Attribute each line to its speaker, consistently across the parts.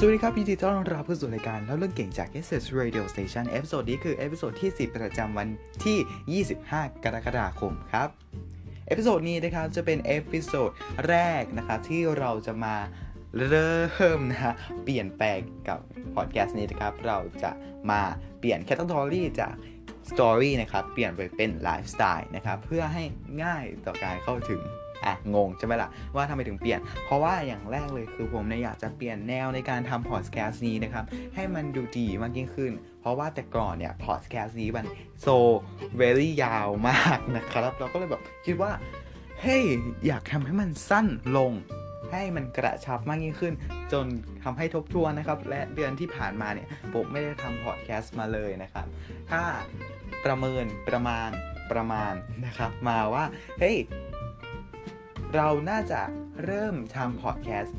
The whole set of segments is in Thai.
Speaker 1: สวัสดีครับยินดีต้อนรับเข้าสู่รายการเล่าเรื่องเก่งจาก SS Radio Station episode นี้คือ episode ที่ 10 ประจำวันที่ 25 กรกฎาคมครับ episode นี้นะครับจะเป็น episode แรกนะครับที่เราจะมาเริ่มนะฮะเปลี่ยนแปลงกับพอดแคสต์นี้นะครับ เราจะมาเปลี่ยน catalog จาก story นะครับ เปลี่ยนไปเป็นไลฟ์สไตล์นะครับ เพื่อให้ง่ายต่อการเข้าถึง อะงงใช่ไหมล่ะว่าทำไมถึงเปลี่ยน เพราะว่าอย่างแรกเลยคือผมเนี่ยอยากจะเปลี่ยนแนวในการทำพอดแคสต์นี้นะครับ ให้มันดูดีมากยิ่งขึ้น เพราะว่าแต่ก่อนเนี่ยพอดแคสต์นี้มันโซเวลี่ยาวมากนะครับ เราก็เลยแบบคิดว่าเฮ้ยอยากทำให้มันสั้นลงให้มันกระชับมากยิ่งขึ้น จนทำให้ทบทวนนะครับ และเดือนที่ผ่านมาเนี่ยผมไม่ได้ทำพอดแคสต์มาเลยนะครับ ถ้าประเมินประมาณประมาณนะครับ มาว่าเฮ้ย เราน่าจะเริ่มทำพอดแคสต์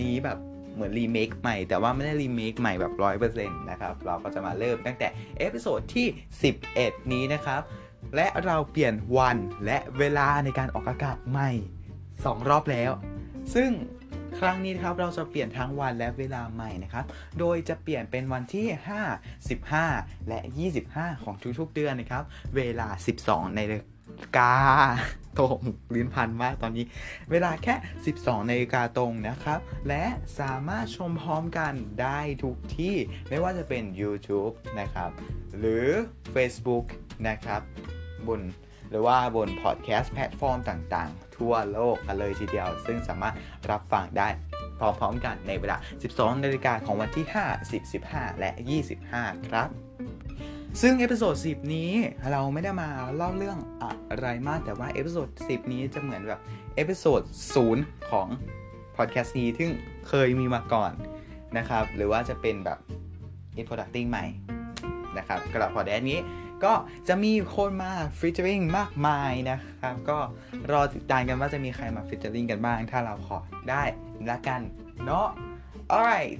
Speaker 1: นี้แบบเหมือนรีเมคใหม่ แต่ว่าไม่ได้รีเมคใหม่แบบร้อยเปอร์เซ็นต์นะครับ เราก็จะมาเริ่มตั้งแต่ episode ที่ 11 นี้นะครับ และเราเปลี่ยนวันและเวลาในการออกอากาศใหม่ 2 รอบแล้ว ซึ่งครั้งนี้นะครับเราจะเปลี่ยนทั้งวันและเวลาใหม่นะครับ โดยจะเปลี่ยนเป็นวันที่ 5 15 และ 25 ของทุกๆเดือนนะครับ เวลา 12 ใน กาตรงลิ้นพันมากตอนนี้ เวลาแค่ 12นาฬิกาตรงนะครับ และสามารถชมพร้อมกันได้ทุกที่ไม่ว่าจะเป็น YouTube นะครับ หรือ Facebook นะครับบนหรือว่าบนพอดแคสต์แพลตฟอร์มต่างๆ ทั่วโลกกันเลยทีเดียว ซึ่งสามารถรับฟังได้พร้อมๆกันในเวลา 12นาฬิกาของวันที่ 5 10 15 และ 25 ครับ ซึ่ง episode 10 นี้เราไม่ได้มาเล่าเรื่องอะไรมาก แต่ว่า episode 10 นี้จะเหมือนแบบ episode 0ของพอดแคสต์นี้ที่เคยมีมาก่อนนะครับ หรือว่าจะเป็นแบบ introducing ใหม่นะครับกับพอดแคสต์นี้ก็จะมีคนมา featuring มากมายนะครับ ก็รอติดตามกันว่าจะมีใครมา featuring กันบ้าง ถ้าเราขอได้ละกันเนาะ alright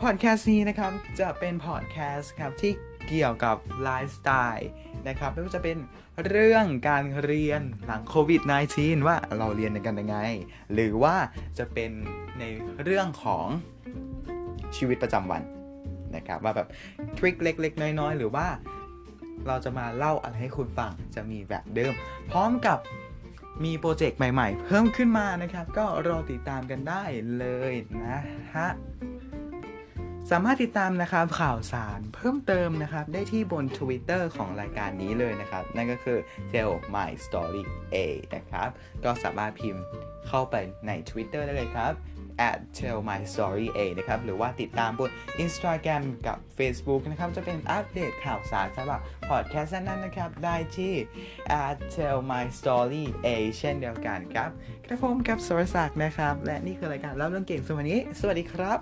Speaker 1: พอดแคสต์นี้นะครับ จะเป็นพอดแคสต์ครับที่ เกี่ยวกับไลฟ์สไตล์นะครับไม่ว่าจะเป็นเรื่องการเรียนหลังโควิด -19 ว่าเราเรียนกันยังไง หรือว่าจะเป็นในเรื่องของชีวิตประจำวันนะครับว่าแบบ trick เล็ก ๆ น้อยๆ หรือว่าเราจะมาเล่าอะไรให้คุณฟังจะมีแบบเดิม พร้อมกับมีโปรเจกต์ใหม่ ๆ เพิ่มขึ้นมานะครับ ก็รอติดตามกันได้เลยนะฮะ สามารถติดตามนะครับข่าวสารเพิ่มเติมนะครับ ได้ที่บน Twitter ของรายการนี้เลยนะครับ นั่นก็คือ tell my story a นะครับ ก็สามารถพิมพ์เข้าไปใน Twitter ได้เลยครับ at tell my story a นะครับ หรือว่าติดตามบน Instagram กับ Facebook นะครับ จะเป็นอัปเดตข่าวสารสำหรับพอดแคสต์นั้นนะครับ ได้ที่ at tell my story a เช่นเดียวกันครับ กระผมกับสรศักดิ์นะครับ และนี่คือรายการเล่าเรื่องเก่งสวันนี้ สวัสดีครับ